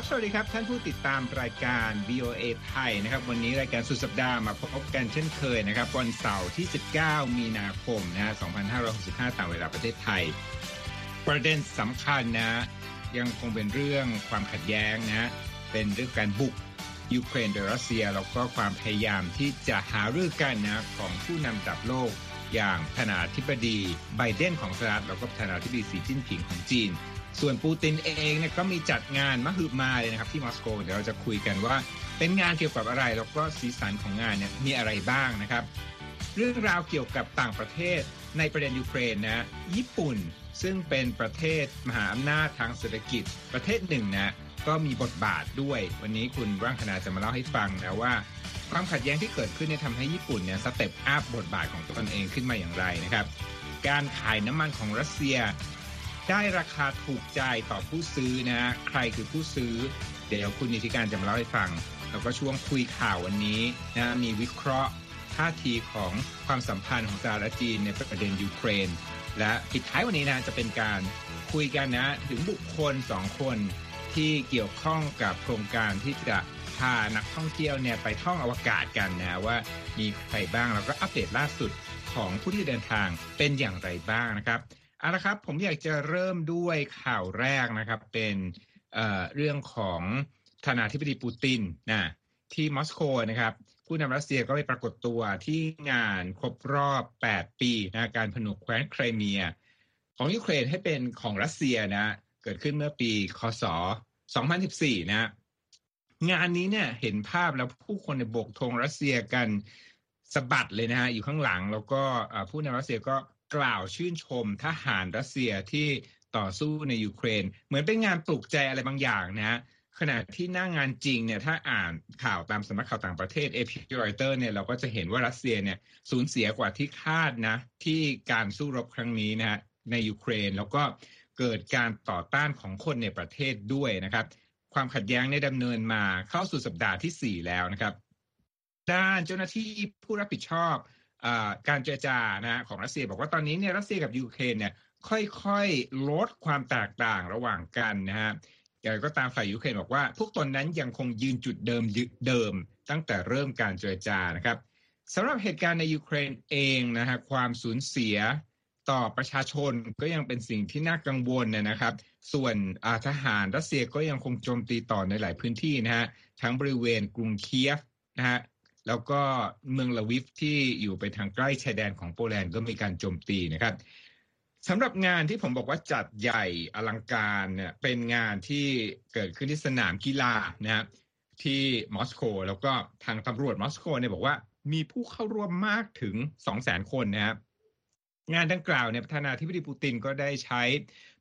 ครับ สวัสดีครับ ท่านผู้ติดตามรายการ VOA ไทยนะครับ วันนี้รายการสุดสัปดาห์มาพบกันเช่นเคยนะครับ วันเสาร์ที่ 19 มีนาคมนะ2565 ตามเวลาประเทศไทย ประเด็นสำคัญนะ ยังคงเป็นเรื่องความขัดแย้งนะ เป็นเรื่องการบุกยูเครนโดยรัสเซีย แล้วก็ความพยายามที่จะหารือกันนะของผู้นำระดับโลก อย่างประธานาธิบดีไบเดนของสหรัฐแล้วก็ประธานาธิบดีสีจิ้นผิงของจีน ส่วนปูตินเองเนี่ยก็มีจัดงานมหึมาเลยนะครับที่มอสโก เดี๋ยวเราจะคุยกันว่าเป็นงานเกี่ยวกับอะไรแล้วก็สีสันของงานเนี่ยมีอะไรบ้างนะครับ เรื่องราวเกี่ยวกับต่างประเทศในประเด็นยูเครนนะญี่ปุ่นซึ่งเป็นประเทศมหาอำนาจทางเศรษฐกิจประเทศหนึ่งนะก็มีบทบาทด้วย วันนี้คุณร่างคณาจะมาเล่าให้ฟังนะว่า ความขัดแย้งที่เกิดขึ้นเนี่ยทำให้ญี่ปุ่นเนี่ย step up บทบาทของตนเองขึ้นมาอย่างไรนะครับ การขายน้ำมันของรัสเซีย ได้ราคาถูกใจต่อผู้ซื้อนะฮะใครคือผู้ซื้อ เดี๋ยวคุณนิติการจะมาเล่าให้ฟัง แล้วก็ช่วงคุยข่าววันนี้นะมีวิเคราะห์ท่าทีของความสัมพันธ์ของสหรัฐจีนในประเด็นยูเครน และปิดท้ายวันนี้นะจะเป็นการคุยกันนะ ถึงบุคคลสองคนที่เกี่ยวข้องกับโครงการที่จะพานักท่องเที่ยวเนี่ยไปท่องอวกาศกันนะว่ามีใครบ้างแล้วก็อัปเดตล่าสุดของผู้ที่เดินทางเป็นอย่างไรบ้างนะครับ เอาละครับ ผมอยากจะเริ่มด้วยข่าวแรกนะครับ เป็นเเรื่องของธนาธิบดีปูตินนะที่มอสโกนะครับ ผู้นำรัสเซียก็ไปปรากฏตัวที่งานครบรอบ 8 ปีนะการผนวกแคว้นไครเมีย ของยูเครนให้เป็นของรัสเซียนะเกิดขึ้นเมื่อปีคศ 2014 นะ งานนี้เนี่ยเห็นภาพแล้วผู้คนเนี่ยโบกธงรัสเซียกันสะบัดเลยนะฮะอยู่ข้างหลัง แล้วก็ผู้นำรัสเซียก็ กล่าวชื่นชมทหารรัสเซียที่ต่อสู้ในยูเครน เหมือนเป็นงานปลุกใจอะไรบางอย่างนะฮะขณะที่หน้างานจริงเนี่ยถ้าอ่านข่าวตามสำนักข่าวต่างประเทศ AP Reuters เนี่ยเราก็จะเห็นว่ารัสเซียเนี่ยสูญเสียกว่าที่คาดนะ ที่การสู้รบครั้งนี้นะฮะในยูเครนแล้วก็เกิดการต่อต้านของคนในประเทศด้วยนะครับ ความขัดแย้งในดำเนินมาเข้าสู่สัปดาห์ที่ 4 แล้วนะครับ ด้านเจ้าหน้าที่ผู้รับผิดชอบ การเจรจานะของรัสเซียบอกว่าตอนนี้เนี่ยรัสเซียกับยูเครนเนี่ยค่อยๆลดความแตกต่างระหว่างกันนะฮะอย่างไรก็ตามฝ่ายยูเครนบอกว่า พวกตนนั้นยังคงยืนจุดเดิมเดิม ตั้งแต่เริ่มการเจรจานะครับสำหรับเหตุการณ์ในยูเครนเองนะฮะความสูญเสียต่อประชาชนก็ยังเป็นสิ่งที่น่ากังวลนะครับ ส่วนทหารรัสเซียก็ยังคงโจมตีต่อในหลายพื้นที่นะฮะทั้งบริเวณกรุงเคียฟนะฮะ แล้วก็เมืองลาวิฟที่อยู่ไปทางใกล้ชายแดนของโปแลนด์ก็มีการโจมตีนะครับสำหรับงานที่ผมบอกว่าจัดใหญ่อลังการเนี่ยเป็นงานที่เกิดขึ้นที่สนามกีฬานะฮะที่มอสโกแล้วก็ทางตำรวจมอสโกเนี่ยบอกว่ามีผู้เข้าร่วมมากถึง 200,000 คนนะครับงานดังกล่าวเนี่ยประธานาธิบดีปูตินก็ได้ใช้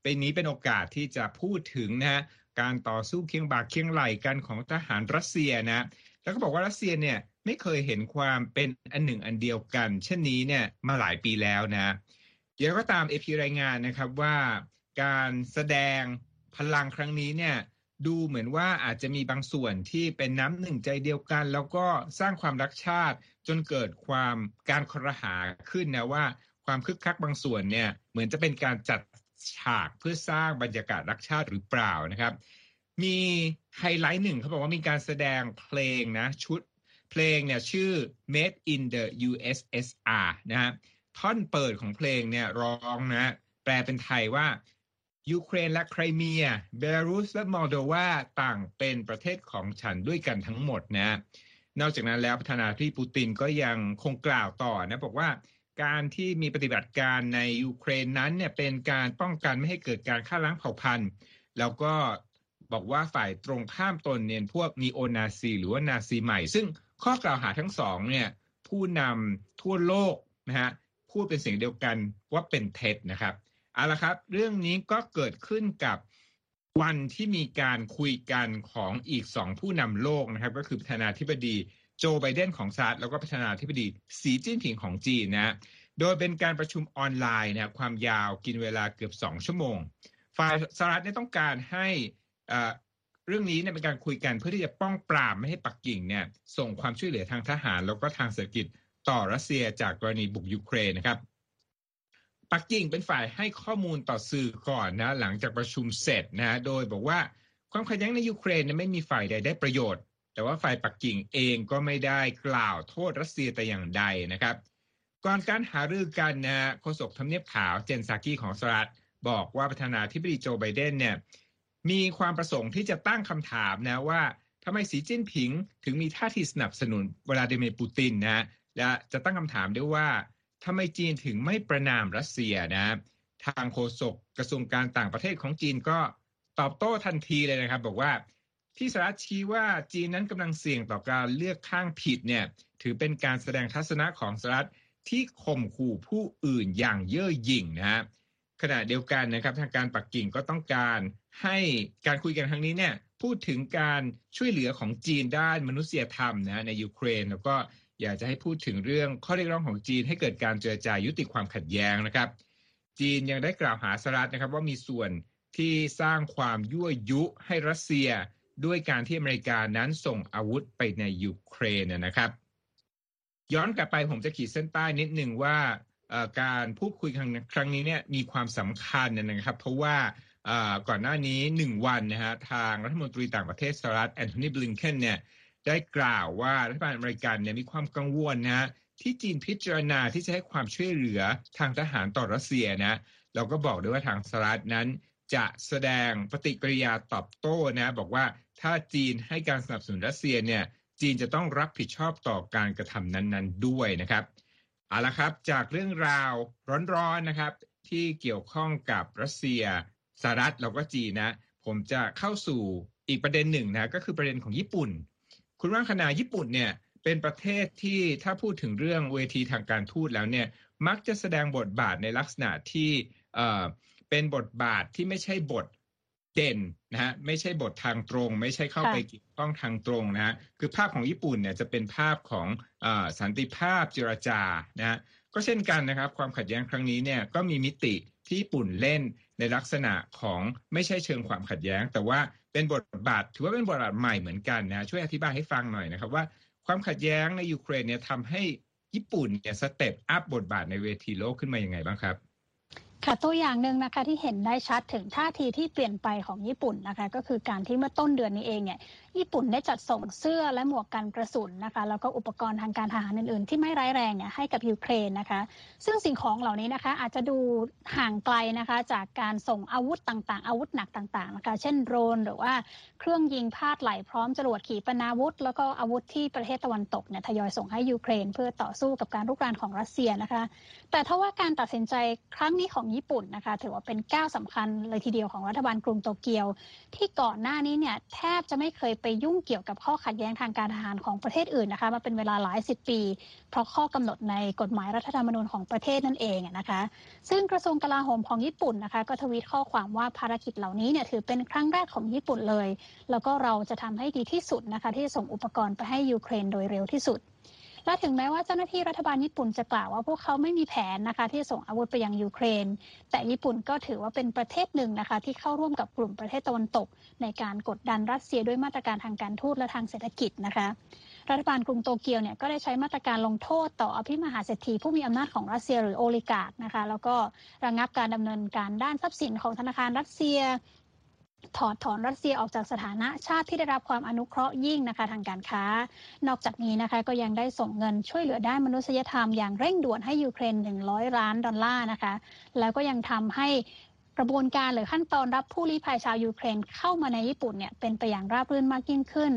เป็นนี้เป็นโอกาสที่จะพูดถึงนะฮะการต่อสู้เคียงบ่าเคียงไหลกันของทหารรัสเซียนะ แล้วก็บอกว่ารัสเซียเนี่ยไม่เคยเห็นความเป็นอันหนึ่งอันเดียวกัน เช่นนี้เนี่ยมาหลายปีแล้วนะเดี๋ยวก็ตามเอพีรายงานนะครับว่าการแสดงพลังครั้งนี้เนี่ยดูเหมือนว่าอาจจะมีบางส่วนที่เป็นน้ำหนึ่งใจเดียวกัน แล้วก็สร้างความรักชาติจนเกิดความการครหาขึ้นนะว่าความคึกคักบางส่วนเนี่ยเหมือนจะเป็นการจัดฉากเพื่อสร้างบรรยากาศรักชาติหรือเปล่านะครับ มีไฮไลท์หนึ่งเขาบอกว่ามีการแสดงเพลงนะ ชุดเพลงเนี่ยชื่อ Made in the USSR นะฮะท่อนเปิดของเพลงเนี่ยร้องนะแปลเป็นไทยว่ายูเครนและไครเมีย เบลารุสและมอลโดวาต่างเป็นประเทศของฉันด้วยกันทั้งหมดนะ นอกจากนั้นแล้วประธานาธิบดีปูตินก็ยังคงกล่าวต่อนะ บอกว่าการที่มีปฏิบัติการในยูเครนนั้นเนี่ยเป็นการป้องกันไม่ให้เกิดการฆ่าล้างเผ่าพันธุ์ แล้วก็ บอกว่าฝ่ายตรงข้ามตนเนี่ยพวกนีโอนาซีหรือว่านาซีใหม่ ซึ่งข้อกล่าวหาทั้งสองเนี่ยผู้นำทั่วโลกนะฮะพูดเป็นเสียงเดียวกันว่าเป็นเท็จนะครับเอาละครับ เรื่องนี้ก็เกิดขึ้นกับวันที่มีการคุยกันของอีกสองผู้นำโลกนะครับ ก็คือประธานาธิบดีโจไบเดนของสหรัฐแล้วก็ประธานาธิบดีสีจิ้นผิงของจีนนะโดยเป็นการประชุมออนไลน์นะความยาวกินเวลาเกือบสองชั่วโมง ฝ่ายสหรัฐเนี่ยต้องการให้ เรื่องนี้เนี่ยเป็นการคุยกันเพื่อที่จะป้องปรามไม่ให้ปักกิ่งเนี่ยส่งความช่วยเหลือทางทหาร แล้วก็ทางเศรษฐกิจต่อรัสเซียจากกรณีบุกยูเครนนะครับปักกิ่งเป็นฝ่ายให้ข้อมูลต่อสื่อก่อนนะหลังจากประชุมเสร็จนะโดยบอกว่าความขัดแย้งในยูเครนไม่มีฝ่ายใดได้ประโยชน์ แต่ว่าฝ่ายปักกิ่งเองก็ไม่ได้กล่าวโทษรัสเซียแต่อย่างใดนะครับ ก่อนการหารือกันนะโฆษกทำเนียบขาวเจนซากี้ของสหรัฐบอกว่าประธานาธิบดีโจไบเดนเนี่ย มีความประสงค์ที่จะตั้งคำถามนะว่าทำไมสีจิ้นผิงถึงมีท่าทีสนับสนุนวลาดิเมียร์ปูตินนะและจะตั้งคำถามด้วยว่าทำไมจีนถึงไม่ประนามรัสเซียนะ ทางโฆษกกระทรวงการต่างประเทศของจีนก็ตอบโต้ทันทีเลยนะครับ บอกว่าที่สหรัฐชี้ว่าจีนนั้นกำลังเสี่ยงต่อการเลือกข้างผิดเนี่ย ถือเป็นการแสดงทัศนะของสหรัฐที่ข่มขู่ผู้อื่นอย่างเย่อหยิ่งนะฮะขณะเดียวกันนะครับทางการปักกิ่งก็ต้องการ ให้การคุยกันครั้งนี้เนี่ยพูดถึงการช่วยเหลือของจีนด้านมนุษยธรรมนะในยูเครน แล้วก็อยากจะให้พูดถึงเรื่องข้อเรียกร้องของจีนให้เกิดการเจรจายุติความขัดแย้งนะครับ จีนยังได้กล่าวหาสหรัฐนะครับ ว่ามีส่วนที่สร้างความยั่วยุให้รัสเซียด้วยการที่อเมริกานั้นส่งอาวุธไปในยูเครนนะครับ ย้อนกลับไปผมจะขีดเส้นใต้นิดหนึ่งว่าการพูดคุยครั้งนี้เนี่ยมีความสำคัญนะครับ เพราะว่า ก่อนหน้านี้หนึ่งวันนะฮะทางรัฐมนตรีต่างประเทศสหรัฐแอนโทนีบลิงเคนเนี่ยได้กล่าวว่ารัฐบาลอเมริกันเนี่ยมีความกังวลนะที่จีนพิจารณาที่จะให้ความช่วยเหลือทางทหารต่อรัสเซียนะเราก็บอกด้วยว่าทางสหรัฐนั้น จะแสดงปฏิกิริยาตอบโต้นะบอกว่าถ้าจีนให้การสนับสนุนรัสเซียเนี่ยจีนจะต้องรับผิดชอบต่อการกระทำนั้นๆ ด้วยนะครับเอาละครับจากเรื่องราวร้อนๆนะครับที่เกี่ยวข้องกับรัสเซีย สหรัฐแล้วก็จีนนะ ผมจะเข้าสู่อีกประเด็นหนึ่งนะก็คือประเด็นของญี่ปุ่น คุณว่างคณาญี่ปุ่นเนี่ยเป็นประเทศที่ถ้าพูดถึงเรื่องเวทีทางการทูตแล้วเนี่ยมักจะแสดงบทบาทในลักษณะที่เอ่อเป็นบทบาทที่ไม่ใช่บทเด่นนะฮะไม่ใช่บททางตรง ไม่ใช่เข้าไปเกี่ยวข้องทางตรงนะฮะคือภาพของญี่ปุ่นเนี่ยจะเป็นภาพของสันติภาพเจรจานะฮะ ก็เช่นกันนะครับ ความขัดแย้งครั้งนี้เนี่ยก็มีมิติที่ญี่ปุ่นเล่นในลักษณะของไม่ใช่เชิงความขัดแย้ง แต่ว่าเป็นบทบาทถือว่าเป็นบทบาทใหม่เหมือนกันนะช่วยอธิบายให้ฟังหน่อยนะครับว่าความขัดแย้งในยูเครนเนี่ยทำให้ญี่ปุ่นเนี่ย step up บทบาทในเวทีโลกขึ้นมายังไงบ้างครับค่ะตัวอย่างหนึ่งนะคะที่เห็นได้ชัดถึงท่าทีที่เปลี่ยนไปของญี่ปุ่นนะคะ ก็คือการที่เมื่อต้นเดือนนี้เองเนี่ยญี่ปุ่นได้จัดส่งเสื้อและหมวกกันกระสุนนะคะ แล้วก็อุปกรณ์ทางการทหารอื่นๆ ที่ไม่ร้ายแรงเนี่ยให้กับยูเครนนะคะ ซึ่งสิ่งของเหล่านี้นะคะ อาจจะดูห่างไกลนะคะ จากการส่งอาวุธต่างๆ อาวุธหนักต่างๆนะคะ เช่นโดรนหรือว่าเครื่องยิงพาดไหลพร้อมจรวดขีปนาวุธ แล้วก็อาวุธที่ประเทศตะวันตกเนี่ยทยอยส่งให้ยูเครน เพื่อต่อสู้กับการรุกรานของรัสเซียนะคะ แต่ถ้าว่าการตัดสินใจครั้งนี้ของญี่ปุ่นนะคะ ถือว่าเป็นก้าวสำคัญเลยทีเดียวของรัฐบาลกรุงโตเกียว ที่ก่อนหน้านี้เนี่ยแทบจะไม่เคยไปยุ่งเกี่ยวกับข้อขัดแย้งทางการทหารของประเทศอื่นนะคะมาเป็นเวลาหลายสิบปี เพราะข้อกำหนดในกฎหมายรัฐธรรมนูญของประเทศนั่นเองนะคะ ซึ่งกระทรวงกลาโหมของญี่ปุ่นนะคะ ก็ทวีตข้อความว่าภารกิจเหล่านี้เนี่ยถือเป็นครั้งแรกของญี่ปุ่นเลย แล้วก็เราจะทำให้ดีที่สุดนะคะที่ส่งอุปกรณ์ไปให้ยูเครนโดยเร็วที่สุด และถึงแม้ว่าเจ้าหน้าที่รัฐบาลญี่ปุ่นจะกล่าวว่าพวกเขาไม่มีแผนนะคะที่จะส่งอาวุธไปยังยูเครน แต่ญี่ปุ่นก็ถือว่าเป็นประเทศหนึ่งนะคะที่เข้าร่วมกับกลุ่มประเทศตะวันตก ในการกดดันรัสเซียด้วยมาตรการทางการทูตและทางเศรษฐกิจนะคะรัฐบาลกรุงโตเกียวเนี่ยก็ได้ใช้มาตรการลงโทษต่ออภิมหาเศรษฐีผู้มีอำนาจของรัสเซียหรือ oligarch นะคะแล้วก็ระงับการดำเนินการด้านทรัพย์สินของธนาคารรัสเซีย ถอดถอนรัสเซียออกจากสถานะชาติที่ได้รับความอนุเคราะห์ยิ่งนะคะทางการค้า นอกจากนี้นะคะก็ยังได้ส่งเงินช่วยเหลือด้านมนุษยธรรมอย่างเร่งด่วนให้ยูเครน 100 ล้านดอลลาร์นะคะ แล้วก็ยังทำให้ กระบวนการหรือขั้นตอนรับผู้ลี้ภัยชาวยูเครนเข้ามาในญี่ปุ่นเนี่ยเป็นไปอย่างราบรื่นมากยิ่งขึ้น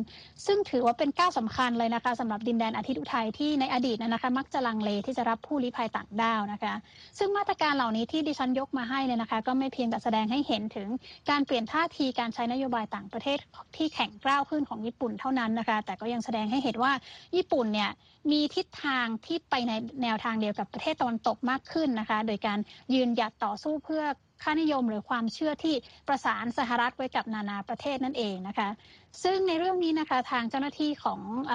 ซึ่งถือว่าเป็นก้าวสาคัญเลยนะคะสำหรับดินแดนอาทิตย์อุทัยที่ในอดีตนะคะ มักจะลังเลที่จะรับผู้ลี้ภัยต่างด้าวนะคะ ซึ่งมาตรการเหล่านี้ที่ดิฉันยกมาให้เนี่ยนะคะ ก็ไม่เพียงแต่แสดงให้เห็นถึงการเปลี่ยนท่าทีการใช้นโยบายต่างประเทศที่แข็งกร้าวขึ้นของญี่ปุ่นเท่านั้นนะคะ แต่ก็ยังแสดงให้เห็นว่าญี่ปุ่นเนี่ยมีทิศทางที่ไปในแนวทางเดียวกับประเทศตะวันตกมากขึ้นนะคะ โดยการยืนหยัดต่อสู้เพื่อ ค่านิยมหรือความเชื่อที่ประสานสหรัฐไว้กับนานาประเทศนั่นเองนะคะ ซึ่งในเรื่องนี้นะคะทางเจ้าหน้าที่ของอ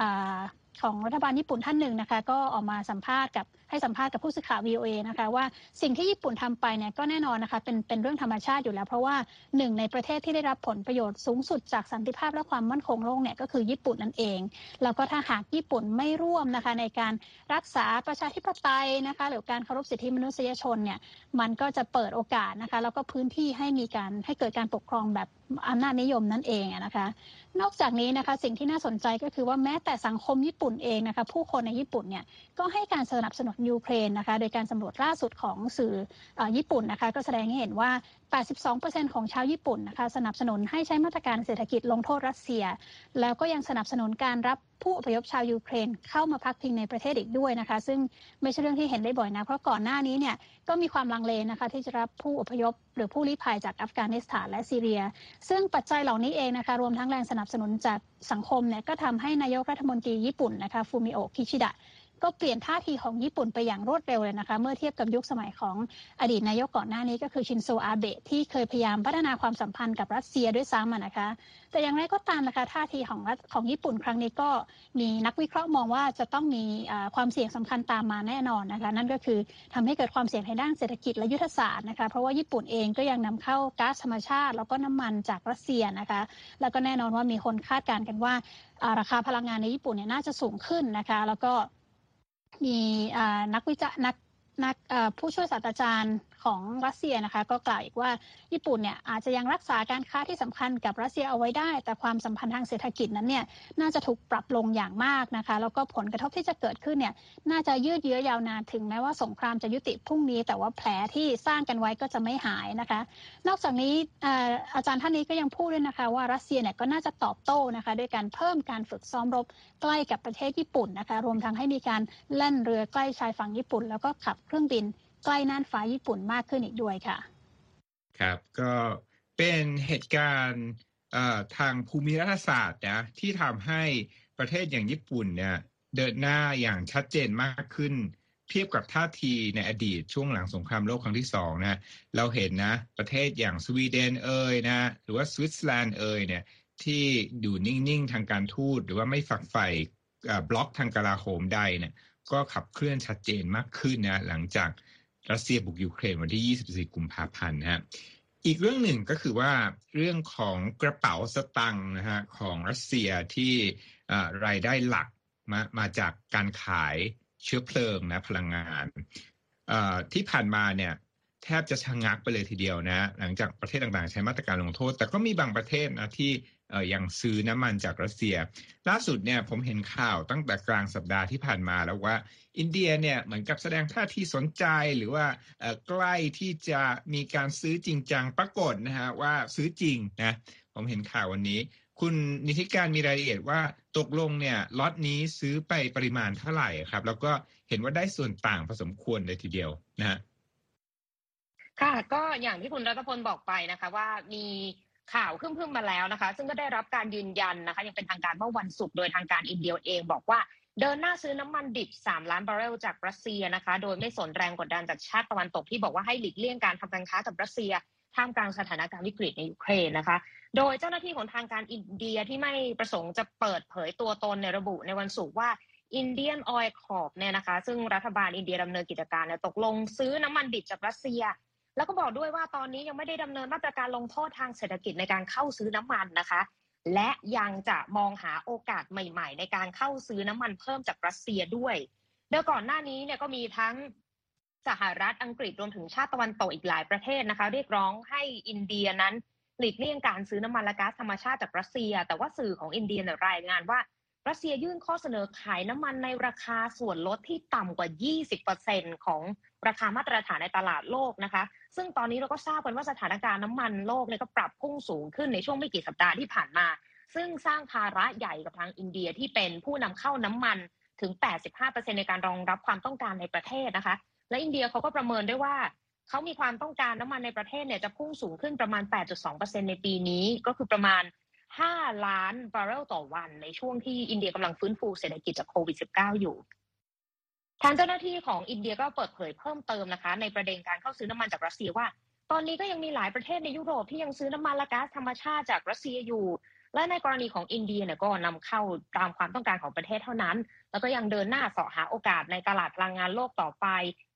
ของรัฐบาลญี่ปุ่นท่านหนึ่งนะคะ ก็ออกมาสัมภาษณ์กับ ให้สัมภาษณ์กับผู้สื่อข่าว VOA นะคะว่าสิ่งที่ญี่ปุ่นทำไปเนี่ยก็แน่นอนนะคะเป็นเป็นเรื่องธรรมชาติอยู่แล้ว เพราะว่าหนึ่งในประเทศที่ได้รับผลประโยชน์สูงสุดจากสันติภาพและความมั่นคงโลกเนี่ยก็คือญี่ปุ่นนั่นเอง แล้วก็ถ้าหากญี่ปุ่นไม่ร่วมนะคะในการรักษาประชาธิปไตยนะคะหรือการเคารพสิทธิมนุษยชนเนี่ยมันก็จะเปิดโอกาสนะคะแล้วก็พื้นที่ให้มีการให้เกิดการปกครองแบบอำนาจนิยมนั่นเองนะคะ นอกจากนี้นะคะสิ่งที่น่าสนใจก็คือว่าแม้แต่สังคมญี่ปุ่นเองนะคะผู้คนในญี่ปุ่นเนี่ยก็ให้การสนับสนุนยูเครนนะคะ โดยการสำรวจล่าสุดของสื่ออญี่ปุ่นนะคะ ก็แสดงให้เห็นว่า 82%ของชาวญี่ปุ่นนะคะ สนับสนุนให้ใช้มาตรการเศรษฐกิจลงโทษรัสเซีย แล้วก็ยังสนับสนุนการรับผู้อพยพชาวยูเครนเข้ามาพักพิงในประเทศอีกด้วยนะคะ ซึ่งไม่ใช่เรื่องที่เห็นได้บ่อยนะ เพราะก่อนหน้านี้เนี่ยก็มีความลังเลนะคะ ที่จะรับผู้อพยพ หรือผู้ลี้ภัยจากอัฟกานิสถานและซีเรีย ซึ่งปัจจัยเหล่านี้เองนะคะ รวมทั้งแรงสนับสนุนจากสังคมเนี่ยก็ทำให้นายกรัฐมนตรีญี่ปุ่นนะคะฟูมิโอะคิชิดะ ก็เปลี่ยนท่าทีของญี่ปุ่นไปอย่างรวดเร็วเลยนะคะ เมื่อเทียบกับยุคสมัยของอดีตนายกก่อนหน้านี้ก็คือชินโซอาเบะที่เคยพยายามพัฒนาความสัมพันธ์กับรัสเซียด้วยซ้ำนะคะ แต่อย่างไรก็ตามนะคะท่าทีของของญี่ปุ่นครั้งนี้ก็มีนักวิเคราะห์มองว่าจะต้องมีความเสี่ยงสำคัญตามมาแน่นอนนะคะ นั่นก็คือทำให้เกิดความเสี่ยงในด้านเศรษฐกิจและยุทธศาสตร์นะคะเพราะว่าญี่ปุ่นเองก็ยังนำเข้าก๊าซธรรมชาติ แล้วก็น้ำมันจากรัสเซียนะคะ แล้วก็แน่นอนว่ามีคนคาดการณ์กันว่าราคาพลังงานในญี่ปุ่นเนี่ยน่าจะสูงขึ้นนะคะ แล้วก็ มีนักวิจัยนักนักผู้ช่วยศาสตราจารย์ ของรัสเซียนะคะก็กล่าวอีกว่าญี่ปุ่นเนี่ยอาจจะยังรักษาการค้าที่สำคัญกับรัสเซียเอาไว้ได้ แต่ความสัมพันธ์ทางเศรษฐกิจนั้นเนี่ยน่าจะถูกปรับลงอย่างมากนะคะแล้วก็ผลกระทบที่จะเกิดขึ้นเนี่ยน่าจะยืดเยื้อยาวนานถึงแม้ว่าสงครามจะยุติพรุ่งนี้ แต่ว่าแผลที่สร้างกันไว้ก็จะไม่หายนะคะ นอกจากนี้อาจารย์ท่านนี้ก็ยังพูดด้วยนะคะว่ารัสเซียเนี่ยก็น่าจะตอบโต้นะคะด้วยการเพิ่มการฝึกซ้อมรบใกล้กับประเทศญี่ปุ่นนะคะรวมทั้งให้มีการเล่นเรือใกล้ชายฝั่งญี่ปุ่น แล้วก็ขับเครื่องบิน ใกล้น่านฟ้าญี่ปุ่นมากขึ้นอีกด้วยค่ะ ครับก็เป็นเหตุการณ์ทางภูมิรัฐศาสตร์นะที่ทำให้ประเทศอย่างญี่ปุ่นเนี่ยเดินหน้าอย่างชัดเจนมากขึ้น เทียบกับท่าทีในอดีตช่วงหลังสงครามโลกครั้งที่สองนะเราเห็นนะประเทศอย่างสวีเดนเอ่ยนะหรือว่าสวิตเซอร์แลนด์เอ่ยเนี่ยที่อยู่นิ่งๆทางการทูตหรือว่าไม่ฝักใฝ่บล็อกทางกลาโหมใดเนี่ยก็ขับเคลื่อนชัดเจนมากขึ้นนะหลังจาก รัสเซียบุกยูเครนวันที่ 24 กุมภาพันธ์นะฮะอีกเรื่องหนึ่งก็คือว่าเรื่องของกระเป๋าสตังค์นะฮะของรัสเซียที่รายได้หลักมามาจากการขายเชื้อเพลิงนะพลังงานที่ผ่านมาเนี่ยแทบจะชะงักไปเลยทีเดียวนะ หลังจากประเทศต่างๆ ใช้มาตรการลงโทษ แต่ก็มีบางประเทศนะที่ อยังซื้อน้ำมันจากรัสเซีย ล่าสุดเนี่ยผมเห็นข่าวตั้งแต่กลางสัปดาห์ที่ผ่านมาแล้วว่า อินเดียเนี่ยเหมือนกับแสดงท่าทีสนใจหรือว่าใกล้ที่จะมีการซื้อจริงจังปรากฏนะฮะว่าซื้อจริงนะผมเห็นข่าววันนี้ คุณนิติการมีรายละเอียดว่าตกลงเนี่ยล็อตนี้ซื้อไปปริมาณเท่าไหร่ครับ แล้วก็เห็นว่าได้ส่วนต่างผสมควรเลยทีเดียวนะฮะค่ะก็อย่างที่คุณรัตพลบอกไปนะคะว่ามี ข่าวขึ้นพึ่งมาแล้วนะคะ ซึ่งก็ได้รับการยืนยันนะคะ อย่างเป็นทางการเมื่อวันศุกร์โดยทางการอินเดียเองบอกว่าเดินหน้าซื้อน้ำมันดิบ 3 ล้านบาร์เรลจากรัสเซียนะคะ โดยไม่สนแรงกดดันจากชาติตะวันตกที่บอกว่าให้หลีกเลี่ยงการทำการค้ากับรัสเซียท่ามกลางสถานการณ์วิกฤตในยูเครนนะคะ โดยเจ้าหน้าที่ของทางการอินเดียที่ไม่ประสงค์จะเปิดเผยตัวตนได้ระบุในวันศุกร์ว่า Indian Oil Corp เนี่ยนะคะ ซึ่งรัฐบาลอินเดียดำเนินกิจการเนี่ยตกลงซื้อน้ำมันดิบจากรัสเซีย แล้วก็บอกด้วยว่าตอนนี้ยังไม่ได้ดำเนินมาตรการลงโทษทางเศรษฐกิจในการเข้าซื้อน้ำมันนะคะ และยังจะมองหาโอกาสใหม่ ๆ ในการเข้าซื้อน้ำมันเพิ่มจากรัสเซียด้วย โดยก่อนหน้านี้เนี่ยก็มีทั้งสหรัฐอังกฤษรวมถึงชาติตะวันตกอีกหลายประเทศนะคะ เรียกร้องให้อินเดียนั้นหลีกเลี่ยงการซื้อน้ำมันและก๊าซธรรมชาติจากรัสเซีย แต่ว่าสื่อของอินเดียรายงานว่า รัสเซียยื่นข้อเสนอขายน้ำมันในราคาส่วนลดที่ต่ำกว่า 20%ของราคามาตรฐานในตลาดโลกนะคะ ซึ่งตอนนี้เราก็ทราบกันว่าสถานการณ์น้ำมันโลกเนี่ยก็ปรับพุ่งสูงขึ้นในช่วงไม่กี่สัปดาห์ที่ผ่านมา ซึ่งสร้างภาระใหญ่กับทางอินเดียที่เป็นผู้นำเข้าน้ำมันถึง 85%ในการรองรับความต้องการในประเทศนะคะ และอินเดียเขาก็ประเมินด้วยว่าเขามีความต้องการน้ำมันในประเทศเนี่ยจะพุ่งสูงขึ้นประมาณ 8.2%ในปีนี้ ก็คือประมาณ 5 ล้านบาร์เรลต่อวันในช่วงที่อินเดียกำลังฟื้นฟูเศรษฐกิจจากโควิด -19 อยู่ทางเจ้าหน้าที่ของอินเดียก็เปิดเผยเพิ่มเติมนะคะ ในประเด็นการเข้าซื้อน้ำมันจากรัสเซียว่า ตอนนี้ก็ยังมีหลายประเทศในยุโรปที่ยังซื้อน้ำมันและก๊าซธรรมชาติจากรัสเซียอยู่ และในกรณีของอินเดียเนี่ยก็นำเข้าตามความต้องการของประเทศเท่านั้น แล้วก็ยังเดินหน้าเสาะหาโอกาสในตลาดพลังงานโลกต่อไป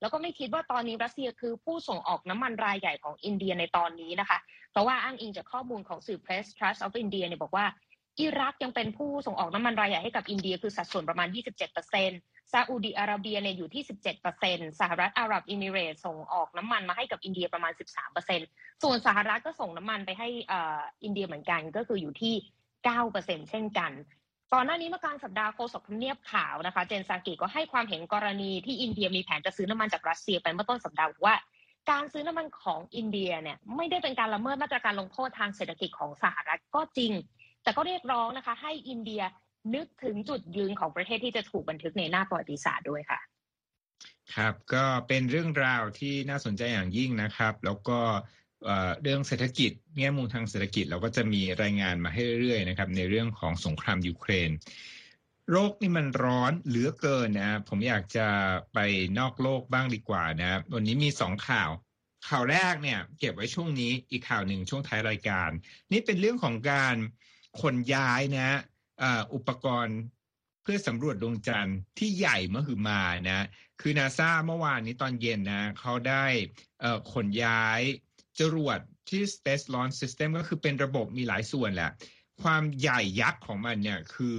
แล้วก็ไม่คิดว่าตอนนี้รัสเซียคือผู้ส่งออกน้ำมันรายใหญ่ของอินเดียในตอนนี้นะคะ เพราะว่าอ้างอิงจากข้อมูลของสื่อ Press Trust of India เนี่ยบอกว่าอิรักยังเป็นผู้ส่งออกน้ำมันรายใหญ่ให้กับอินเดียคือสัดส่วนประมาณ 27%แซาอุดีอาระเบียเนี่ยอยู่ที่ 17%สหรัฐอาหรับอิมิเรตส่งออกน้ำมันมาให้กับอินเดียประมาณ 13%ส่วนสหรัฐก็ส่งน้ำมันไปให้อินเดียเหมือนกันก็คืออยู่ที่ 9%เช่นกันก่อนหน้านี้เมื่อกลางสัปดาห์โฆษกทำเนียบขาวนะคะ เจนซากิก็ให้ความเห็นกรณีที่อินเดียมีแผนจะซื้อน้ำมันจากรัสเซียไปเมื่อต้นสัปดาห์ว่า การซื้อน้ำมันของอินเดียเนี่ยไม่ได้เป็นการละเมิดมาตรการลงโทษทางเศรษฐกิจของสหรัฐก็จริง แต่ก็เรียกร้องนะคะ ให้อินเดียนึกถึงจุดยืนของประเทศที่จะถูกบันทึกในหน้าประวัติศาสตร์ด้วยค่ะ ครับก็เป็นเรื่องราวที่น่าสนใจอย่างยิ่งนะครับ แล้วก็เรื่องเศรษฐกิจแง่มุมทางเศรษฐกิจเราก็จะมีรายงานมาให้เรื่อยๆนะครับในเรื่องของสงครามยูเครน โรคนี่มันร้อนเหลือเกินนะ ผมอยากจะไปนอกโลกบ้างดีกว่านะวันนี้มีสองข่าว ข่าวแรกเนี่ย เก็บไว้ช่วงนี้อีกข่าวหนึ่งช่วงท้ายรายการ นี่เป็นเรื่องของการขนย้ายนะอุปกรณ์เพื่อสำรวจดวงจันทร์ที่ใหญ่เมื่อคือมานะ คือนาซาเมื่อวานนี้ตอนเย็นนะเขาได้ขนย้ายจรวดที่ Space Launch System ก็คือเป็นระบบมีหลายส่วนแหละ ความใหญ่ยักษ์ของมันเนี่ยคือ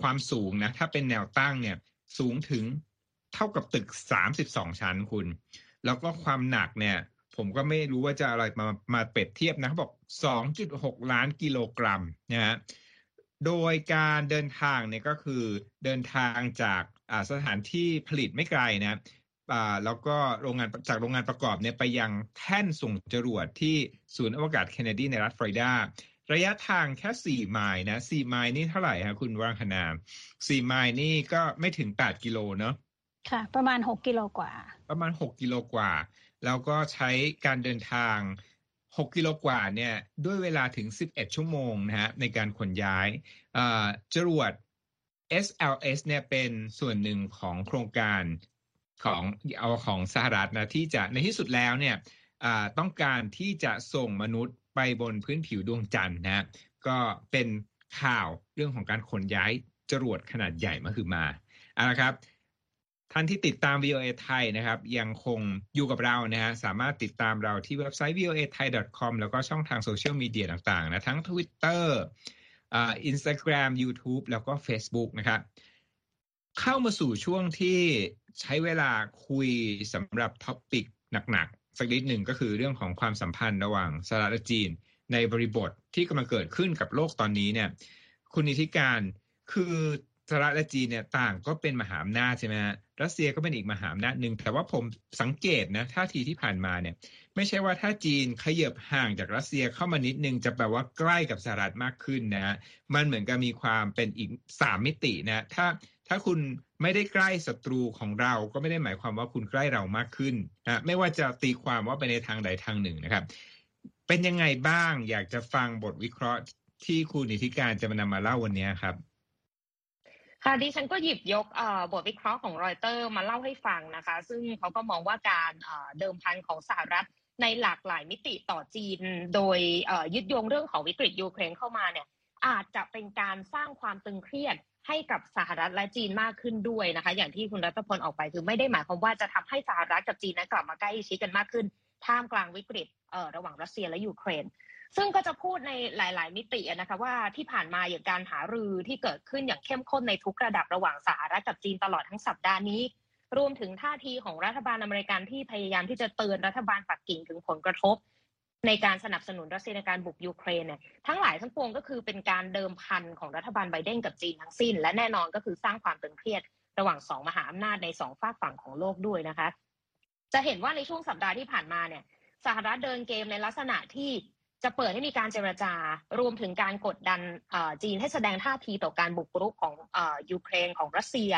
ความสูงนะ ถ้าเป็นแนวตั้งเนี่ย สูงถึงเท่ากับตึก32ชั้นคุณ แล้วก็ความหนักเนี่ย ผมก็ไม่รู้ว่าจะอะไรมามาเปรียบเทียบนะเขาบอก2.6ล้านกิโลกรัมนะฮะโดยการเดินทางเนี่ยก็คือเดินทางจากสถานที่ผลิตไม่ไกลนะแล้วก็โรงงานจากโรงงานประกอบเนี่ยไปยังแท่นส่งจรวดที่ศูนย์อวกาศเคนเนดีในรัฐฟลอริดา ระยะทางแค่สี่ไมล์นะสี่ไมล์นี่เท่าไหร่คะคุณว่างคณาสี่ไมล์นี่ก็ไม่ถึงแปดกิโลเนาะค่ะ ประมาณหกกิโลกว่า ประมาณหกกิโลกว่า แล้วก็ใช้การเดินทางหกกิโลกว่าเนี่ยด้วยเวลาถึงสิบเอ็ดชั่วโมงนะฮะในการขนย้ายจรวด SLS เนี่ยเป็นส่วนหนึ่งของโครงการของเอาของสหรัฐนะที่จะในที่สุดแล้วเนี่ยต้องการที่จะส่งมนุษย์ ไปบนพื้นผิวดวงจันทร์นะก็เป็นข่าวเรื่องของการขนย้ายจรวดขนาดใหญ่มาคือมาเอาละครับท่านที่ติดตาม VOA ไทยนะครับ ยังคงอยู่กับเรานะฮะสามารถติดตามเราที่เว็บไซต์ voa thai com แล้วก็ช่องทางโซเชียลมีเดียต่างๆนะทั้ง Twitter อ่า Instagram YouTube แล้วก็ Facebook นะครับ เข้ามาสู่ช่วงที่ใช้เวลาคุยสำหรับท็อปิกหนักๆ สักนิดหนึ่งก็คือเรื่องของความสัมพันธ์ระหว่างสหรัฐและจีน ในบริบทที่กำลังเกิดขึ้นกับโลกตอนนี้เนี่ย คุณนิติการคือสหรัฐและจีนเนี่ยต่างก็เป็นมหาอำนาจใช่ไหมฮะรัสเซียก็เป็นอีกมหาอำนาจหนึ่งแต่ว่าผมสังเกตนะท่าทีที่ผ่านมาเนี่ย ไม่ใช่ว่าถ้าจีนขยับห่างจากรัสเซียเข้ามานิดนึงจะแปลว่าใกล้กับสหรัฐมากขึ้นนะมันเหมือนกับมีความเป็นอีกสามมิตินะถ้า ถ้าคุณไม่ได้ใกล้ศัตรูของเราก็ไม่ได้หมายความว่าคุณใกล้เรามากขึ้นนะไม่ว่าจะตีความว่าไปในทางใดทางหนึ่งนะครับ เป็นยังไงบ้างอยากจะฟังบทวิเคราะห์ที่คุณนิติการจะมานำมาเล่าวันนี้ครับค่ะดิฉันก็หยิบยกบทวิเคราะห์ของรอยเตอร์มาเล่าให้ฟังนะคะ ซึ่งเขาก็มองว่าการเดิมพันของสหรัฐในหลากหลายมิติต่อจีน โดยยึดโยงเรื่องของวิกฤตยูเครนเข้ามาเนี่ยอาจจะเป็นการสร้างความตึงเครียด ให้กับสหรัฐและจีนมากขึ้นด้วยนะคะ อย่างที่คุณรัตพลออกไปคือไม่ได้หมายความว่าจะทำให้สหรัฐกับจีนนั้นกลับมาใกล้ชิดกันมากขึ้น ท่ามกลางวิกฤตระหว่างรัสเซียและยูเครน ซึ่งก็จะพูดในหลาย ๆ มิตินะคะว่าที่ผ่านมาอย่างการหารือที่เกิดขึ้นอย่างเข้มข้นในทุกระดับระหว่างสหรัฐกับจีนตลอดทั้งสัปดาห์นี้ รวมถึงท่าทีของรัฐบาลอเมริกันที่พยายามที่จะเตือนรัฐบาลปักกิ่งถึงผลกระทบ ในการสนับสนุนรัสเซียในการบุกยูเครนเนี่ยทั้งหลายทั้งปวงก็คือเป็นการเดิมพันของรัฐบาลไบเดนกับจีนทั้งสิ้น และแน่นอนก็คือสร้างความตึงเครียดระหว่างสองมหาอำนาจในสองฝากฝั่งของโลกด้วยนะคะ จะเห็นว่าในช่วงสัปดาห์ที่ผ่านมาเนี่ยสหรัฐเดินเกมในลักษณะที่จะเปิดให้มีการเจรจารวมถึงการกดดันจีนให้แสดงท่าทีต่อการบุกรุกของยูเครนของรัสเซีย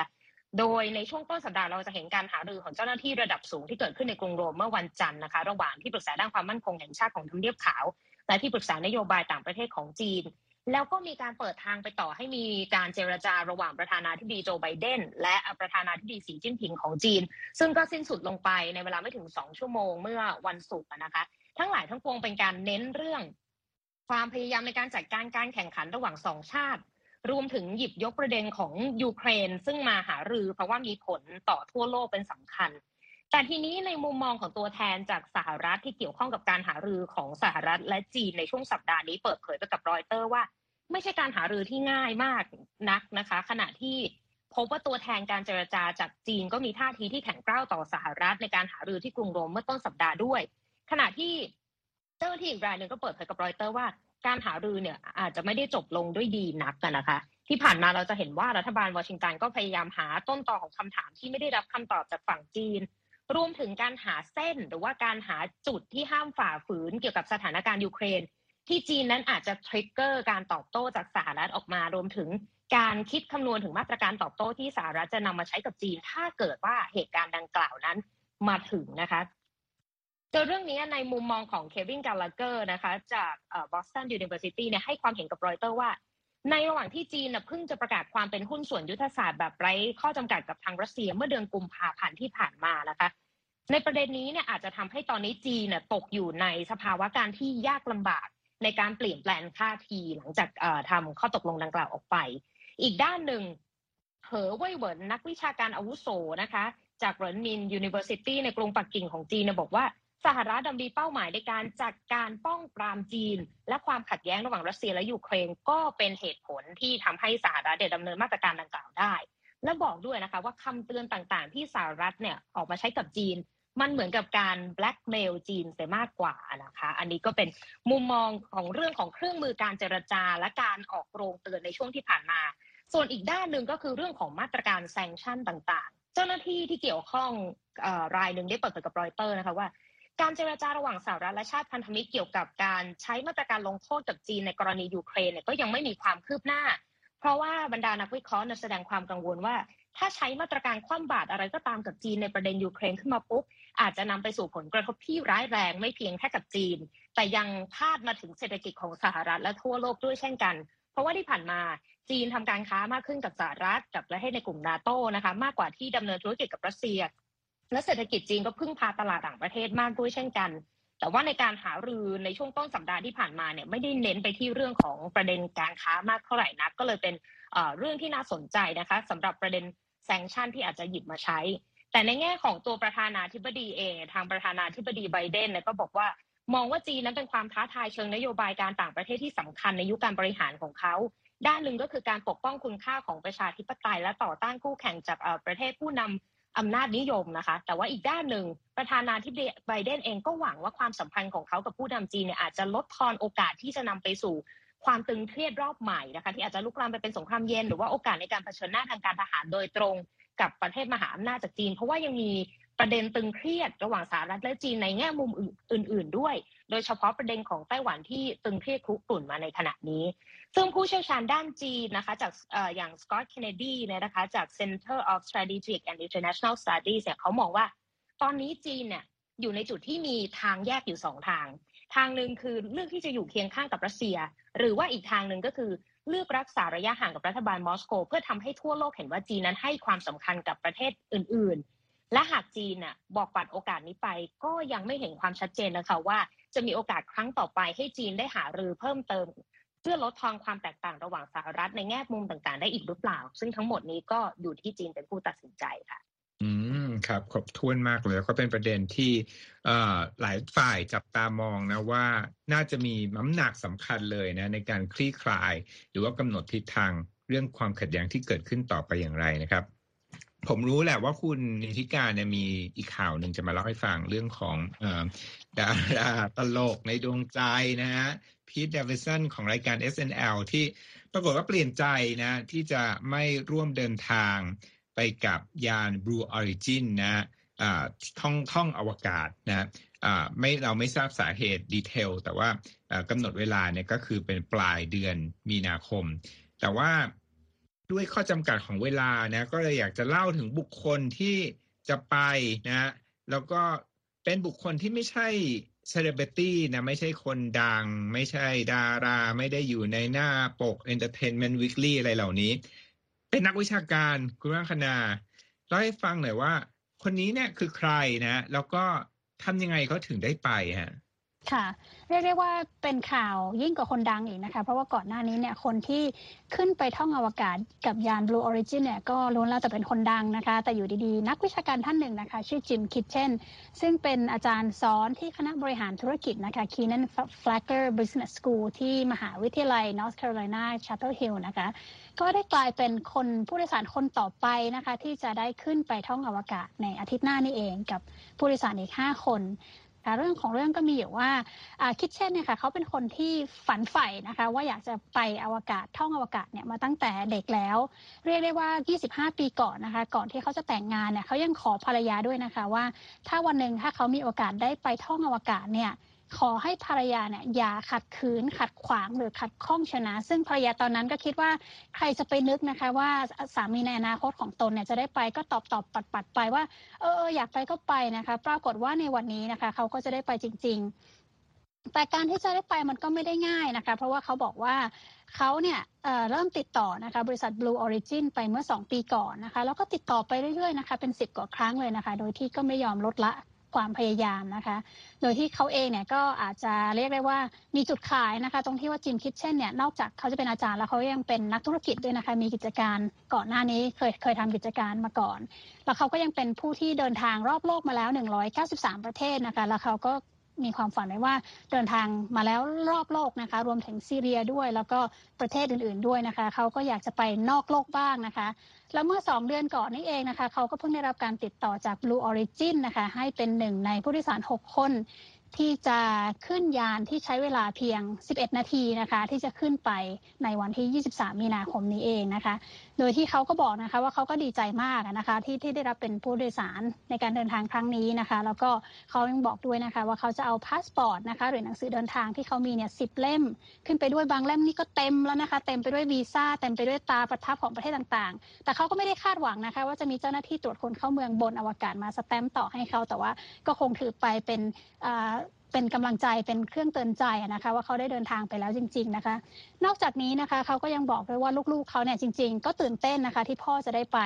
โดยในช่วงต้นสัปดาห์เราจะเห็นการหารือของเจ้าหน้าที่ระดับสูงที่เกิดขึ้นในกรุงโรมเมื่อวันจันทร์นะคะ ระหว่างที่ปรึกษาด้านความมั่นคงแห่งชาติของทำเนียบขาว และที่ปรึกษานโยบายต่างประเทศของจีน แล้วก็มีการเปิดทางไปต่อให้มีการเจรจาระหว่างประธานาธิบดีโจไบเดนและประธานาธิบดีสีจิ้นผิงของจีน ซึ่งก็สิ้นสุดลงไปในเวลาไม่ถึง2ชั่วโมงเมื่อวันศุกร์นะคะ ทั้งหลายทั้งปวงเป็นการเน้นเรื่อง ความพยายามในการจัดการการแข่งขันระหว่างสองชาติ รวมถึงหยิบยกประเด็นของยูเครน ซึ่งมาหารือเพราะว่ามีผลต่อทั่วโลกเป็นสำคัญ แต่ทีนี้ในมุมมองของตัวแทนจากสหรัฐที่เกี่ยวข้องกับการหารือของสหรัฐและจีนในช่วงสัปดาห์นี้เปิดเผยไปกับรอยเตอร์ว่า ไม่ใช่การหารือที่ง่ายมากนักนะคะ ขณะที่พบว่าตัวแทนการเจรจาจากจีนก็มีท่าทีที่แข็งกร้าวต่อสหรัฐในการหารือที่กรุงโรมเมื่อต้นสัปดาห์ด้วย ขณะที่เจ้าหน้าที่อีกรายหนึ่งก็เปิดเผยกับรอยเตอร์ว่า การหารือเนี่ยอาจจะไม่ได้จบลงด้วยดีนักกันนะคะ ที่ผ่านมาเราจะเห็นว่ารัฐบาลวอชิงตันก็พยายามหาต้นตอของคำถามที่ไม่ได้รับคำตอบจากฝั่งจีน รวมถึงการหาเส้นหรือว่าการหาจุดที่ห้ามฝ่าฝืนเกี่ยวกับสถานการณ์ยูเครน ที่จีนนั้นอาจจะ trigger การตอบโต้จากสหรัฐออกมารวมถึงการคิดคำนวณถึงมาตรการตอบโต้ที่สหรัฐจะนำมาใช้กับจีน ถ้าเกิดว่าเหตุการณ์ดังกล่าวนั้นมาถึงนะคะ เจอเรื่องนี้ในมุมมองของเควินกาลาเกอร์นะคะ จาก Boston University เนี่ยให้ความเห็นกับรอยเตอร์ว่า ในระหว่างที่จีนเพิ่งจะประกาศความเป็นหุ้นส่วนยุทธศาสตร์แบบไร้ข้อจำกัดกับทางรัสเซียเมื่อเดือนกุมภาพันธ์ที่ผ่านมานะคะ ในประเด็นนี้เนี่ยอาจจะทำให้ตอนนี้จีนตกอยู่ในสภาวะการที่ยากลำบากในการเปลี่ยนแปลงท่าทีหลังจากทำข้อตกลงดังกล่าวออกไป อีกด้านหนึ่งเหอเว่ยเหวินนักวิชาการอาวุโสนะคะ จาก Renmin University ในกรุงปักกิ่งของจีนบอกว่า สหรัฐดำมีเป้าหมายในการจัดการป้องปรามจีน และความขัดแย้งระหว่างรัสเซียและยูเครนก็เป็นเหตุผลที่ทำให้สหรัฐดำเนินมาตรการดังกล่าวได้ และบอกด้วยนะคะว่าคำเตือนต่างๆ ที่สหรัฐเนี่ยออกมาใช้กับจีน มันเหมือนกับการแบล็กเมลจีนเสียมากกว่านะคะ อันนี้ก็เป็นมุมมองของเรื่องของเครื่องมือการเจรจาและการออกโรงเตือนในช่วงที่ผ่านมา ส่วนอีกด้านหนึ่งก็คือเรื่องของมาตรการ sanction ต่างๆ เจ้าหน้าที่ที่เกี่ยวข้องรายหนึ่งได้เปิดเผยกับรอยเตอร์นะคะว่า การเจรจาระหว่างสหรัฐและชาติพันธมิตรเกี่ยวกับการใช้มาตรการลงโทษกับจีนในกรณียูเครนเนี่ยก็ยังไม่มีความคืบหน้า เพราะว่าบรรดานักวิเคราะห์แสดงความกังวลว่า ถ้าใช้มาตรการคว่ำบาตรอะไรก็ตามกับจีนในประเด็นยูเครนขึ้นมาปุ๊บอาจจะนำไปสู่ผลกระทบที่ร้ายแรงไม่เพียงแค่กับจีน แต่ยังพาดมาถึงเศรษฐกิจของสหรัฐและทั่วโลกด้วยเช่นกัน เพราะว่าที่ผ่านมาจีนทำการค้ามากขึ้นกับสหรัฐกับประเทศในกลุ่มนาโตนะคะมากกว่าที่ดำเนินธุรกิจกับรัสเซีย และเศรษฐกิจจีนก็พึ่งพาตลาดต่างประเทศมากด้วยเช่นกัน แต่ว่าในการหารือในช่วงต้นสัปดาห์ที่ผ่านมาเนี่ยไม่ได้เน้นไปที่เรื่องของประเด็นการค้ามากเท่าไหร่นักก็เลยเป็นเรื่องที่น่าสนใจนะคะสำหรับประเด็นแซงชั่นที่อาจจะหยิบมาใช้ แต่ในแง่ของตัวประธานาธิบดีเองทางประธานาธิบดีไบเดนเนี่ยก็บอกว่ามองว่าจีนนั้นเป็นความท้าทายเชิงนโยบายการต่างประเทศที่สำคัญในยุคการบริหารของเขา ด้านหนึ่งก็คือการปกป้องคุณค่าของประชาธิปไตยและต่อต้านคู่แข่งจากประเทศผู้นำ อำนาจนิยมนะคะ แต่ว่าอีกด้านหนึ่งประธานาธิบดีไบเดนเองก็หวังว่าความสัมพันธ์ของเขากับผู้นำจีนเนี่ยอาจจะลดทอนโอกาสที่จะนำไปสู่ความตึงเครียดรอบใหม่นะคะที่อาจจะลุกลามไปเป็นสงครามเย็นหรือว่าโอกาสในการเผชิญหน้าทางการทหารโดยตรงกับประเทศมหาอำนาจจากจีน เพราะว่ายังมี ประเด็นตึงเครียดระหว่างสหรัฐและจีนในแง่มุมอื่น ๆ ด้วย โดยเฉพาะประเด็นของไต้หวันที่ตึงเครียดคุกรุ่นมาในขณะนี้ ซึ่งผู้เชี่ยวชาญด้านจีนนะคะจากอย่างสกอตต์เคนเนดีเนี่ยนะคะจาก Center of Strategic and International Studies เนี่ยเขามองว่า ตอนนี้จีนเนี่ยอยู่ในจุดที่มีทางแยกอยู่สองทาง ทางหนึ่งคือเลือกที่จะอยู่เคียงข้างกับรัสเซีย หรือว่าอีกทางหนึ่งก็คือเลือกรักษาระยะห่างกับรัฐบาลมอสโก เพื่อทำให้ทั่วโลกเห็นว่าจีนนั้นให้ความสำคัญกับประเทศอื่น ๆ และหากจีนน่ะบอกปัดโอกาสนี้ไป ก็ยังไม่เห็นความชัดเจนนะคะว่าจะมีโอกาสครั้งต่อไปให้จีนได้หารือเพิ่มเติม เพื่อลดทอนความแตกต่างระหว่างสหรัฐในแง่มุมต่างๆ ได้อีกหรือเปล่า ซึ่งทั้งหมดนี้ก็อยู่ที่จีนเป็นผู้ตัดสินใจค่ะ อืมครับครบถ้วนมากเลยก็เป็นประเด็นที่หลายฝ่ายจับตามองนะว่าน่าจะมีน้ำหนักสำคัญเลยนะในการคลี่คลาย หรือว่ากำหนดทิศทางเรื่องความขัดแย้งที่เกิดขึ้นต่อไปอย่างไรนะครับ ผมรู้แหละว่าคุณนิติการเนี่ยมีอีกข่าวหนึ่งจะมาเล่าให้ฟังเรื่องของดาราตลกในดวงใจนะฮะพีทเดวิสันของรายการ SNL ที่ปรากฏว่าเปลี่ยนใจนะที่จะไม่ร่วมเดินทางไปกับยาน Blue Origin นะท่องท่องอวกาศนะไม่เราไม่ทราบสาเหตุดีเทลแต่ว่ากำหนดเวลาเนี่ยก็คือเป็นปลายเดือนมีนาคม แต่ว่า ด้วยข้อจำกัดของเวลานะก็เลยอยากจะเล่าถึงบุคคลที่จะไปนะแล้วก็เป็นบุคคลที่ไม่ใช่เซเลบริตี้นะไม่ใช่คนดัง ไม่ใช่ดารา ไม่ได้อยู่ในหน้าปก Entertainment Weekly อะไรเหล่านี้ เป็นนักวิชาการคุณวัคนาเล่าให้ฟังหน่อยว่า คนนี้เนี่ยคือใครนะ แล้วก็ทำยังไงเขาถึงได้ไปฮะ ค่ะเรียกได้ว่าเป็นข่าวยิ่งกว่าคนดังอีกนะคะ เพราะว่าก่อนหน้านี้เนี่ยคนที่ขึ้นไปท่องอวกาศกับยาน Blue Origin เนี่ยก็ล้วนแล้วแต่เป็นคนดังนะคะ แต่อยู่ดีๆ นักวิชาการท่านหนึ่งนะคะ ชื่อจิมคิทเช่น ซึ่งเป็นอาจารย์สอนที่คณะบริหารธุรกิจนะคะ Kenan Flagler Business School ที่มหาวิทยาลัย North Carolina Chapel Hill นะคะ ก็ได้กลายเป็นคนผู้โดยสารคนต่อไปนะคะ ที่จะได้ขึ้นไปท่องอวกาศในอาทิตย์หน้านี่เองกับผู้โดยสารอีก 5 คน เรื่องของเรื่องก็มีอยู่ว่าคิดเช่นเนี่ยค่ะเขาเป็นคนที่ฝันใฝ่นะคะ ว่าอยากจะไปอวกาศท่องอวกาศเนี่ยมาตั้งแต่เด็กแล้ว เรียกได้ว่า 25 ปีก่อนนะคะ ก่อนที่เขาจะแต่งงานเนี่ยเขายังขอภรรยาด้วยนะคะว่า ถ้าวันหนึ่งถ้าเขามีโอกาสได้ไปท่องอวกาศเนี่ย ขอให้ภรรยาเนี่ยอย่าขัดขืนขัดขวางหรือขัดข้องชนะ ซึ่งภรรยาตอนนั้นก็คิดว่าใครจะไปนึกนะคะว่าสามีในอนาคตของตนเนี่ยจะได้ไปก็ตอบตอบปัดปัดไปว่าเอออยากไปก็ไปนะคะ ปรากฏว่าในวันนี้นะคะ เขาก็จะได้ไปจริง ๆ แต่การที่จะได้ไปมันก็ไม่ได้ง่ายนะคะ เพราะว่าเขาบอกว่าเขาเนี่ยเเริ่มติดต่อนะคะบริษัท Blue Origin ไปเมื่อ 2 ปีก่อนนะคะ แล้วก็ติดต่อไปเรื่อยๆนะคะเป็น 10 กว่าครั้งเลยนะคะ โดยที่ก็ไม่ยอมลดละ ความพยายามนะคะ โดยที่เขาเองเนี่ยก็อาจจะเรียกได้ว่ามีจุดขายนะคะ ตรงที่ว่าจิมคิดเช่นเนี่ยนอกจากเขาจะเป็นอาจารย์แล้วเขายังเป็นนักธุรกิจด้วยนะคะ มีกิจการก่อนหน้านี้เคยเคยทำกิจการมาก่อน แล้วเขาก็ยังเป็นผู้ที่เดินทางรอบโลกมาแล้ว 193 ประเทศนะคะ แล้วเขาก็ มีความฝันไว้ว่าเดินทางมาแล้วรอบโลกนะคะ รวมถึงซีเรียด้วย แล้วก็ประเทศอื่น ๆด้วยนะคะ เขาก็อยากจะไปนอกโลกบ้างนะคะ แล้วเมื่อ 2 เดือนก่อนนี่เองนะคะ เขาก็เพิ่งได้รับการติดต่อจาก Blue Origin นะคะ ให้เป็นหนึ่งในผู้โดยสาร 6 คน ที่จะขึ้นยานที่ใช้เวลาเพียง 11 นาทีนะคะ ที่จะขึ้นไปในวันที่ 23 มีนาคมนี้เองนะคะ โดยที่เขาก็บอกนะคะว่าเขาก็ดีใจมากนะคะที่ที่ได้รับเป็นผู้โดยสารในการเดินทางครั้งนี้นะคะ แล้วก็เขายังบอกด้วยนะคะ ว่าเขาจะเอาพาสปอร์ตนะคะหรือหนังสือเดินทางที่เขามีเนี่ยสิบเล่ม ขึ้นไปด้วยบางเล่มนี่ก็เต็มแล้วนะคะ เต็มไปด้วยวีซ่าเต็มไปด้วยตราประทับของประเทศต่างๆ แต่เขาก็ไม่ได้คาดหวังนะคะ ว่าจะมีเจ้าหน้าที่ตรวจคนเข้าเมืองบนอวกาศมาสแตมป์ต่อให้เขาแต่ว่าก็คงถือไปเป็น เป็นกำลังใจเป็นเครื่องเตือนใจนะคะว่าเขาได้เดินทางไปแล้วจริง ๆนะคะ นอกจากนี้นะคะเขาก็ยังบอกด้วยว่าลูกๆเขาเนี่ยจริง ๆ ก็ตื่นเต้นนะคะที่พ่อจะได้ไป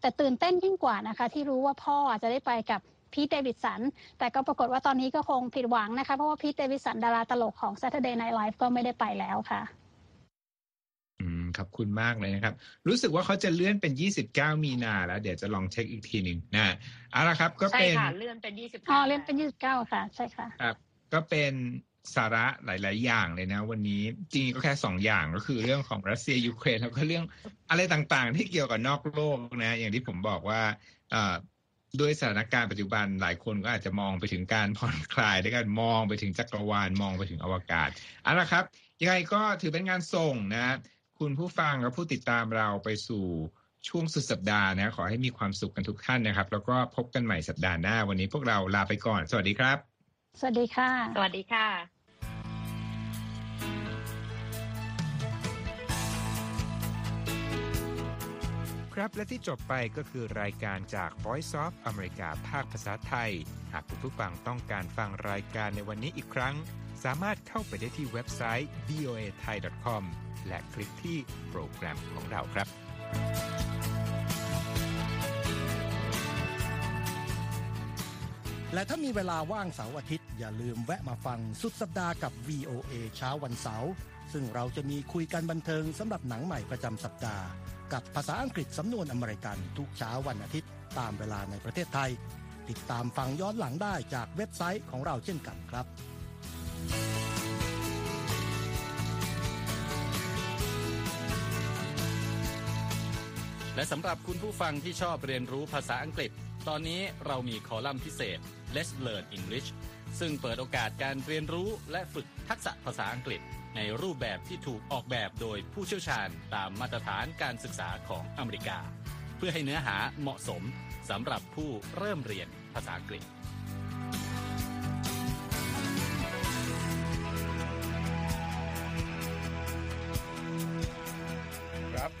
แต่ตื่นเต้นยิ่งกว่านะคะ ที่รู้ว่าพ่อจะได้ไปกับพีทเดวิดสัน แต่ก็ปรากฏว่าตอนนี้ก็คงผิดหวังนะคะ เพราะว่าพีทเดวิดสันดาราตลกของ Saturday Night Live ก็ไม่ได้ไปแล้วค่ะ อืมขอบคุณมากเลยนะครับ รู้สึกว่าเขาจะเลื่อนเป็น 29 มีนาแล้ว เดี๋ยวจะลองเช็คอีกทีหนึ่งนะเอาละครับ ก็เป็นใช่ค่ะเลื่อนเป็น 29อ๋อเลื่อนเป็น 29 ค่ะ ใช่ค่ะครับก็เป็นสาระหลาย ๆ อย่างเลยนะ วันนี้จริงก็แค่สองอย่างก็คือเรื่องของรัสเซียยูเครนแล้วก็เรื่องอะไรต่างๆ ที่เกี่ยวกับนอกโลกนะ อย่างที่ผมบอกว่าด้วยสถานการณ์ปัจจุบันหลายคนก็อาจจะมองไปถึงการผ่อนคลายด้วยการมองไปถึงจักรวาลมองไปถึงอวกาศเอาละครับยังไงก็ถือเป็นงานส่งนะ คุณผู้ฟังและผู้ติดตามเราไปสู่ช่วงสุดสัปดาห์นะขอให้มีความสุขกันทุกท่านนะครับ แล้วก็พบกันใหม่สัปดาห์หน้า วันนี้พวกเราลาไปก่อน สวัสดีครับ สวัสดีค่ะ สวัสดีค่ะครับและที่จบไปก็คือรายการจาก Voice of อเมริกาภาคภาษาไทย หากผู้ฟังต้องการฟังรายการในวันนี้อีกครั้ง สามารถเข้าไปได้ที่เว็บไซต์ voa thai com และคลิกที่โปรแกรมของเราครับ และถ้ามีเวลาว่างเสาร์อาทิตย์ อย่าลืมแวะมาฟังสุดสัปดาห์กับ VOA เช้าวันเสาร์ซึ่งเราจะมีคุยกันบันเทิงสำหรับหนังใหม่ประจำสัปดาห์ กับภาษาอังกฤษสำนวนอเมริกันทุกเช้าวันอาทิตย์ ตามเวลาในประเทศไทย ติดตามฟังย้อนหลังได้จากเว็บไซต์ของเราเช่นกันครับ และสำหรับคุณผู้ฟังที่ชอบเรียนรู้ภาษาอังกฤษ ตอนนี้เรามีคอลัมน์พิเศษ Let's Learn English ซึ่งเปิดโอกาสการเรียนรู้และฝึกทักษะภาษาอังกฤษ ในรูปแบบที่ถูกออกแบบโดยผู้เชี่ยวชาญตามมาตรฐานการศึกษาของอเมริกา เพื่อให้เนื้อหาเหมาะสมสำหรับผู้เริ่มเรียนภาษาอังกฤษ